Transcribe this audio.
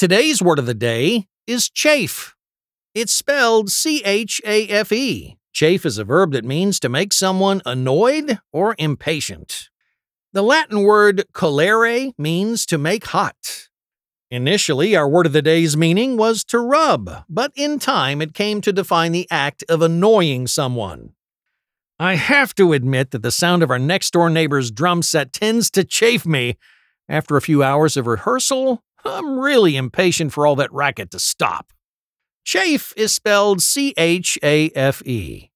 Today's word of the day is chafe. It's spelled C H A F E. Chafe is a verb that means to make someone annoyed or impatient. The Latin word calere means to make hot. Initially, our word of the day's meaning was to rub, but in time it came to define the act of annoying someone. I have to admit that the sound of our next door neighbor's drum set tends to chafe me. After a few hours of rehearsal, I'm really impatient for all that racket to stop. Chafe is spelled C H A F E.